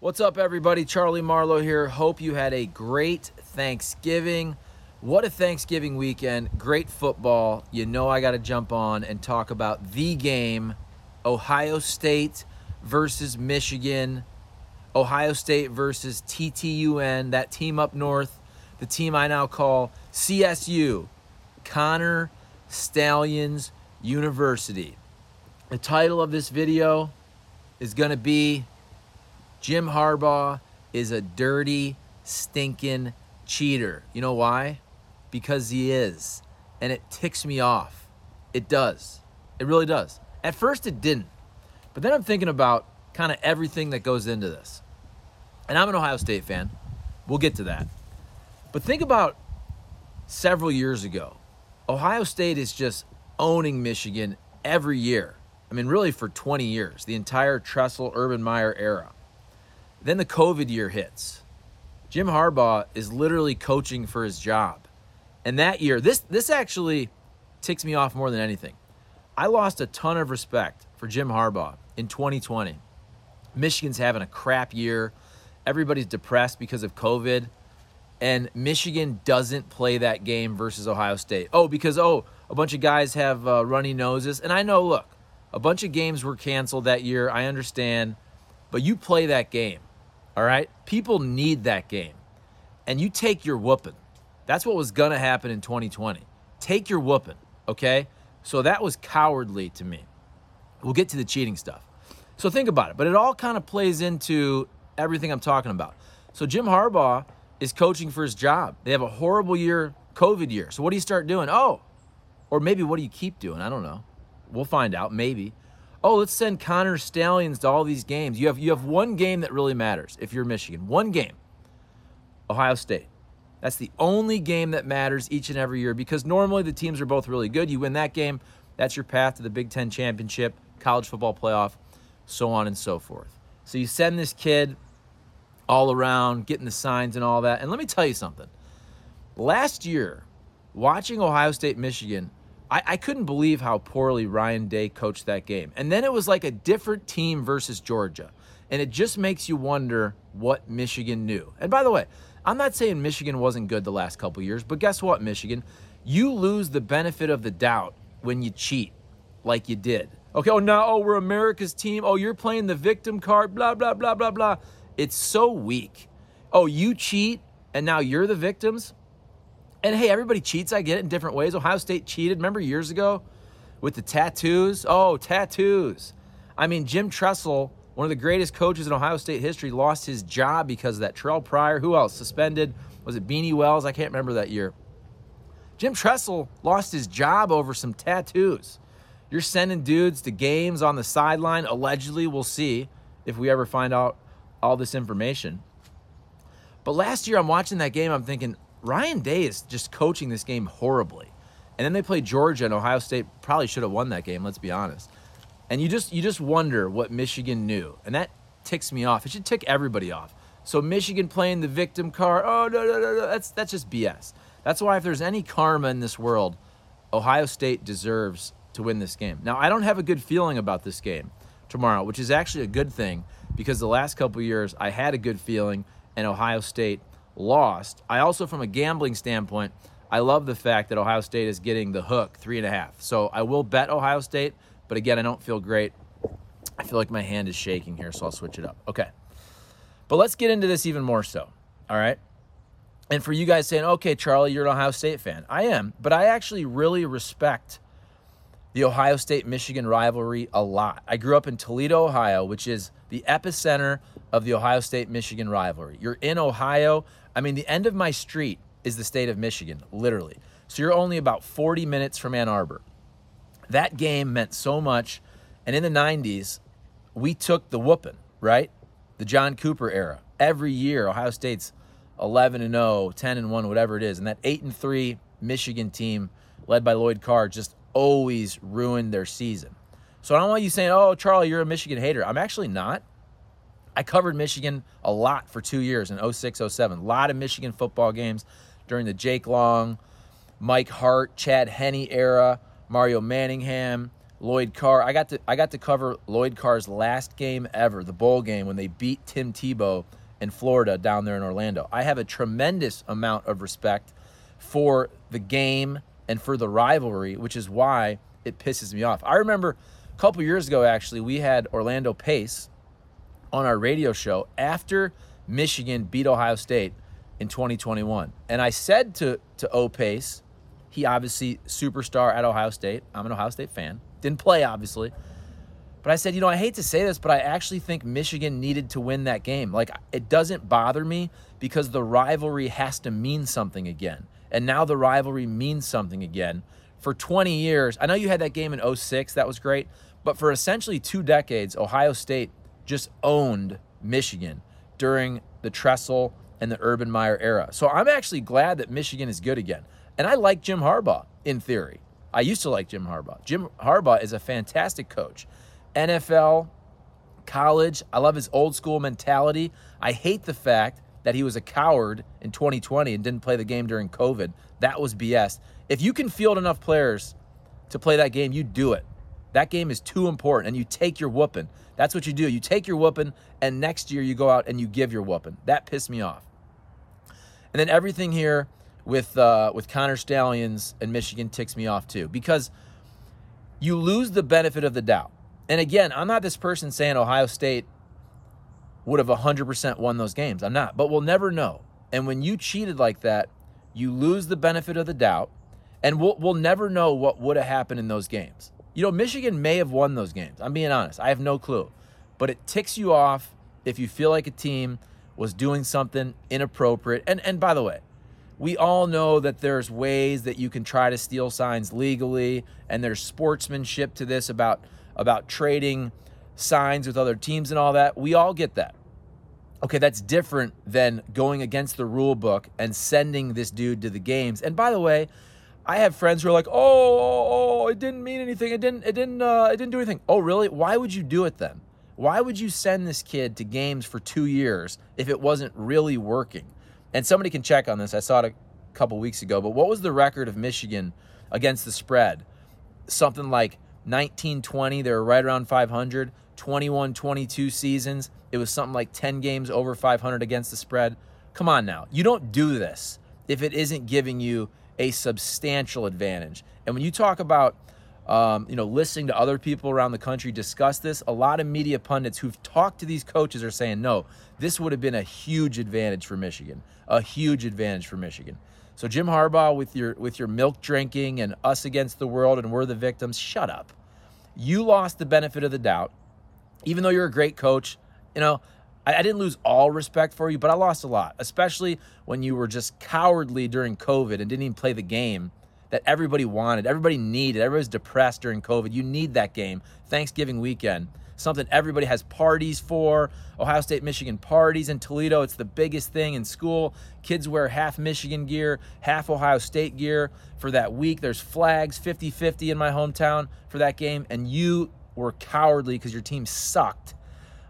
What's up, everybody? Charlie Marlow here. Hope you had a great Thanksgiving. What a Thanksgiving weekend. Great football. You know, I got to jump on and talk about the game Ohio State versus Michigan, Ohio State versus TTUN, that team up north, the team I now call CSU, Connor Stalions University. The title of this video is going to be Jim Harbaugh is a dirty, stinking cheater. You know why? Because he is. And it ticks me off. It does. It really does. At first, it didn't. But then I'm thinking about kind of everything that goes into this. And I'm an Ohio State fan. We'll get to that. But think about several years ago. Ohio State is just owning Michigan every year. I mean, really for 20 years, the entire Tressel Urban Meyer era. Then the COVID year hits. Jim Harbaugh is literally coaching for his job. And that year, this this actually ticks me off more than anything. I lost a ton of respect for Jim Harbaugh in 2020. Michigan's having a crap year. Everybody's depressed because of COVID. And Michigan doesn't play that game versus Ohio State. Oh, because, oh, a bunch of guys have uh, runny noses. And I know, look, a bunch of games were canceled that year. I understand. But you play that game, all right? People need that game. And you take your whooping. That's what was going to happen in 2020. Take your whooping, okay? So that was cowardly to me. We'll get to the cheating stuff. So think about it. But it all kind of plays into everything I'm talking about. So Jim Harbaugh is coaching for his job. They have a horrible year, COVID year. So what do you start doing? Oh, or maybe what do you keep doing? I don't know. We'll find out. Maybe. Oh, let's send Connor Stalions to all these games. You have you have one game that really matters if you're Michigan. One game. Ohio State. That's the only game that matters each and every year because normally the teams are both really good. You win that game, that's your path to the Big Ten championship, college football playoff, so on and so forth. So you send this kid all around, getting the signs and all that. And let me tell you something. Last year, watching Ohio State Michigan, I, I, couldn't believe how poorly Ryan Day coached that game. And then it was like a different team versus Georgia. And it just makes you wonder what Michigan knew. And by the way, I'm not saying Michigan wasn't good the last couple years, but guess what, Michigan? You lose the benefit of the doubt when you cheat like you did. Okay, oh, now, oh, we're America's team. Oh, you're playing the victim card, blah, blah, blah, blah, blah. It's so weak. Oh, you cheat and now you're the victims? And hey, everybody cheats. I get it in different ways. Ohio State cheated. Remember years ago with the tattoos? Oh, tattoos. I mean, Jim Tressel, one of the greatest coaches in Ohio State history, lost his job because of that. Terrelle Pryor, who else? Suspended. Was it Beanie Wells? I can't remember that year. Jim Tressel lost his job over some tattoos. You're sending dudes to games on the sideline. Allegedly, we'll see if we ever find out all this information. But last year, I'm watching that game. I'm thinking, Ryan Day is just coaching this game horribly. And then they play Georgia and Ohio State probably should have won that game, let's be honest. And you just you just wonder what Michigan knew. And that ticks me off. It should tick everybody off. So Michigan playing the victim card, oh no, no, no, no. That's that's just BS. That's why if there's any karma in this world, Ohio State deserves to win this game. Now, I don't have a good feeling about this game tomorrow, which is actually a good thing because the last couple years I had a good feeling and Ohio State lost. I also, from a gambling standpoint, I love the fact that Ohio State is getting the hook three and a half. So I will bet Ohio State, but again, I don't feel great. I feel like my hand is shaking here, so I'll switch it up. Okay. But let's get into this even more so. All right. And for you guys saying, okay, Charlie, you're an Ohio State fan. I am, but I actually really respect the Ohio State Michigan rivalry a lot. I grew up in Toledo, Ohio, which is the epicenter of the Ohio State Michigan rivalry. You're in Ohio. I mean, the end of my street is the state of Michigan, literally. So you're only about 40 minutes from Ann Arbor. That game meant so much. And in the 90s, we took the whooping, right? The John Cooper era. Every year, Ohio State's 11 and 0, 10 and 1, whatever it is. And that 8 and 3 Michigan team led by Lloyd Carr just always ruined their season. So I don't want you saying, "Oh, Charlie, you're a Michigan hater." I'm actually not. I covered Michigan a lot for 2 years in 06, 07. A lot of Michigan football games during the Jake Long, Mike Hart, Chad Henne era, Mario Manningham, Lloyd Carr. I got to I got to cover Lloyd Carr's last game ever, the bowl game when they beat Tim Tebow in Florida down there in Orlando. I have a tremendous amount of respect for the game and for the rivalry, which is why it pisses me off. I remember a couple years ago actually, we had Orlando Pace on our radio show after Michigan beat Ohio State in 2021. And I said to to O Pace, he obviously superstar at Ohio State. I'm an Ohio State fan. Didn't play obviously. But I said, you know, I hate to say this, but I actually think Michigan needed to win that game. Like it doesn't bother me because the rivalry has to mean something again. And now the rivalry means something again. For 20 years, I know you had that game in 06, that was great, but for essentially 2 decades, Ohio State just owned Michigan during the Tressel and the Urban Meyer era. So I'm actually glad that Michigan is good again. And I like Jim Harbaugh in theory. I used to like Jim Harbaugh. Jim Harbaugh is a fantastic coach. NFL, college, I love his old school mentality. I hate the fact that he was a coward in 2020 and didn't play the game during COVID. That was BS. If you can field enough players to play that game, you do it. That game is too important and you take your whooping. That's what you do. You take your whooping and next year you go out and you give your whooping. That pissed me off. And then everything here with uh, with Connor Stalions and Michigan ticks me off too because you lose the benefit of the doubt. And again, I'm not this person saying Ohio State would have 100% won those games. I'm not, but we'll never know. And when you cheated like that, you lose the benefit of the doubt, and we'll, we'll never know what would have happened in those games. You know, Michigan may have won those games. I'm being honest. I have no clue. But it ticks you off if you feel like a team was doing something inappropriate. And and by the way, we all know that there's ways that you can try to steal signs legally and there's sportsmanship to this about about trading signs with other teams and all that. We all get that. Okay, that's different than going against the rule book and sending this dude to the games. And by the way, I have friends who are like, "Oh, oh, oh it didn't mean anything. It didn't. It didn't. Uh, it didn't do anything." Oh, really? Why would you do it then? Why would you send this kid to games for two years if it wasn't really working? And somebody can check on this. I saw it a couple weeks ago. But what was the record of Michigan against the spread? Something like 1920. They were right around 500. 21 22 seasons. It was something like 10 games over 500 against the spread. Come on now. You don't do this if it isn't giving you a substantial advantage. And when you talk about um, you know, listening to other people around the country discuss this, a lot of media pundits who've talked to these coaches are saying, no, this would have been a huge advantage for Michigan, a huge advantage for Michigan. So Jim Harbaugh, with your with your milk drinking and us against the world and we're the victims, shut up. You lost the benefit of the doubt, even though you're a great coach. You know, I, I didn't lose all respect for you, but I lost a lot, especially when you were just cowardly during COVID and didn't even play the game that everybody wanted, everybody needed. Everybody's depressed during COVID. You need that game. Thanksgiving weekend, something everybody has parties for. Ohio State, Michigan parties in Toledo. It's the biggest thing in school. Kids wear half Michigan gear, half Ohio State gear for that week. There's flags 50 50 in my hometown for that game. And you were cowardly because your team sucked.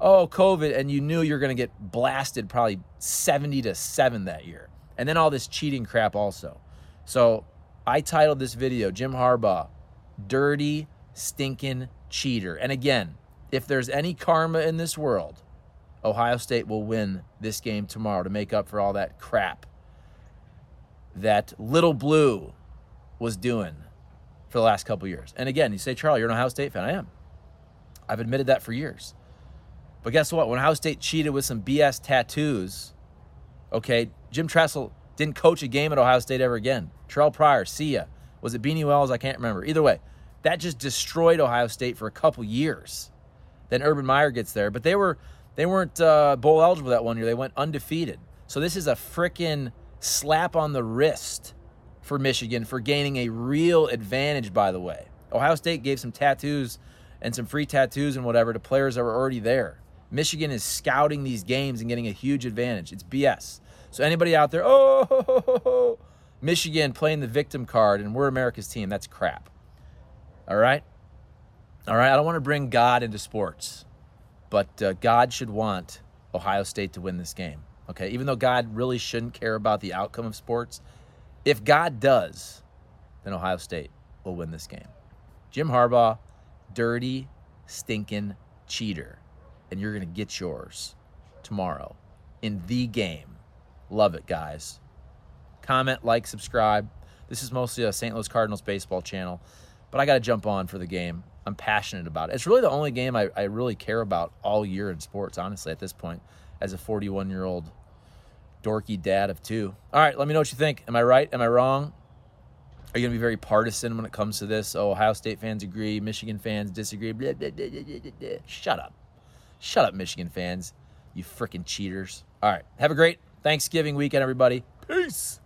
Oh, COVID, and you knew you were going to get blasted probably 70 to 7 that year. And then all this cheating crap also. So I titled this video, Jim Harbaugh, Dirty, Stinking Cheater. And again, if there's any karma in this world, Ohio State will win this game tomorrow to make up for all that crap that Little Blue was doing for the last couple years. And again, you say, Charlie, you're an Ohio State fan. I am. I've admitted that for years. But guess what? When Ohio State cheated with some BS tattoos, okay, Jim Tressel didn't coach a game at Ohio State ever again. Terrelle Pryor, see ya. Was it Beanie Wells? I can't remember. Either way, that just destroyed Ohio State for a couple years. Then Urban Meyer gets there, but they were they weren't uh, bowl eligible that one year. They went undefeated. So this is a freaking slap on the wrist for Michigan for gaining a real advantage. By the way, Ohio State gave some tattoos and some free tattoos and whatever to players that were already there. Michigan is scouting these games and getting a huge advantage. It's BS. So anybody out there, oh, Michigan playing the victim card and we're America's team, that's crap. All right? All right, I don't want to bring God into sports, but uh, God should want Ohio State to win this game. Okay, even though God really shouldn't care about the outcome of sports, if God does, then Ohio State will win this game. Jim Harbaugh, dirty, stinking cheater. And you're going to get yours tomorrow in the game. Love it, guys. Comment, like, subscribe. This is mostly a St. Louis Cardinals baseball channel, but I got to jump on for the game. I'm passionate about it. It's really the only game I, I really care about all year in sports, honestly, at this point, as a 41 year old dorky dad of two. All right, let me know what you think. Am I right? Am I wrong? Are you going to be very partisan when it comes to this? Oh, Ohio State fans agree, Michigan fans disagree. Blah, blah, blah, Shut up. Shut up, Michigan fans. You freaking cheaters. All right, have a great Thanksgiving weekend, everybody. Peace.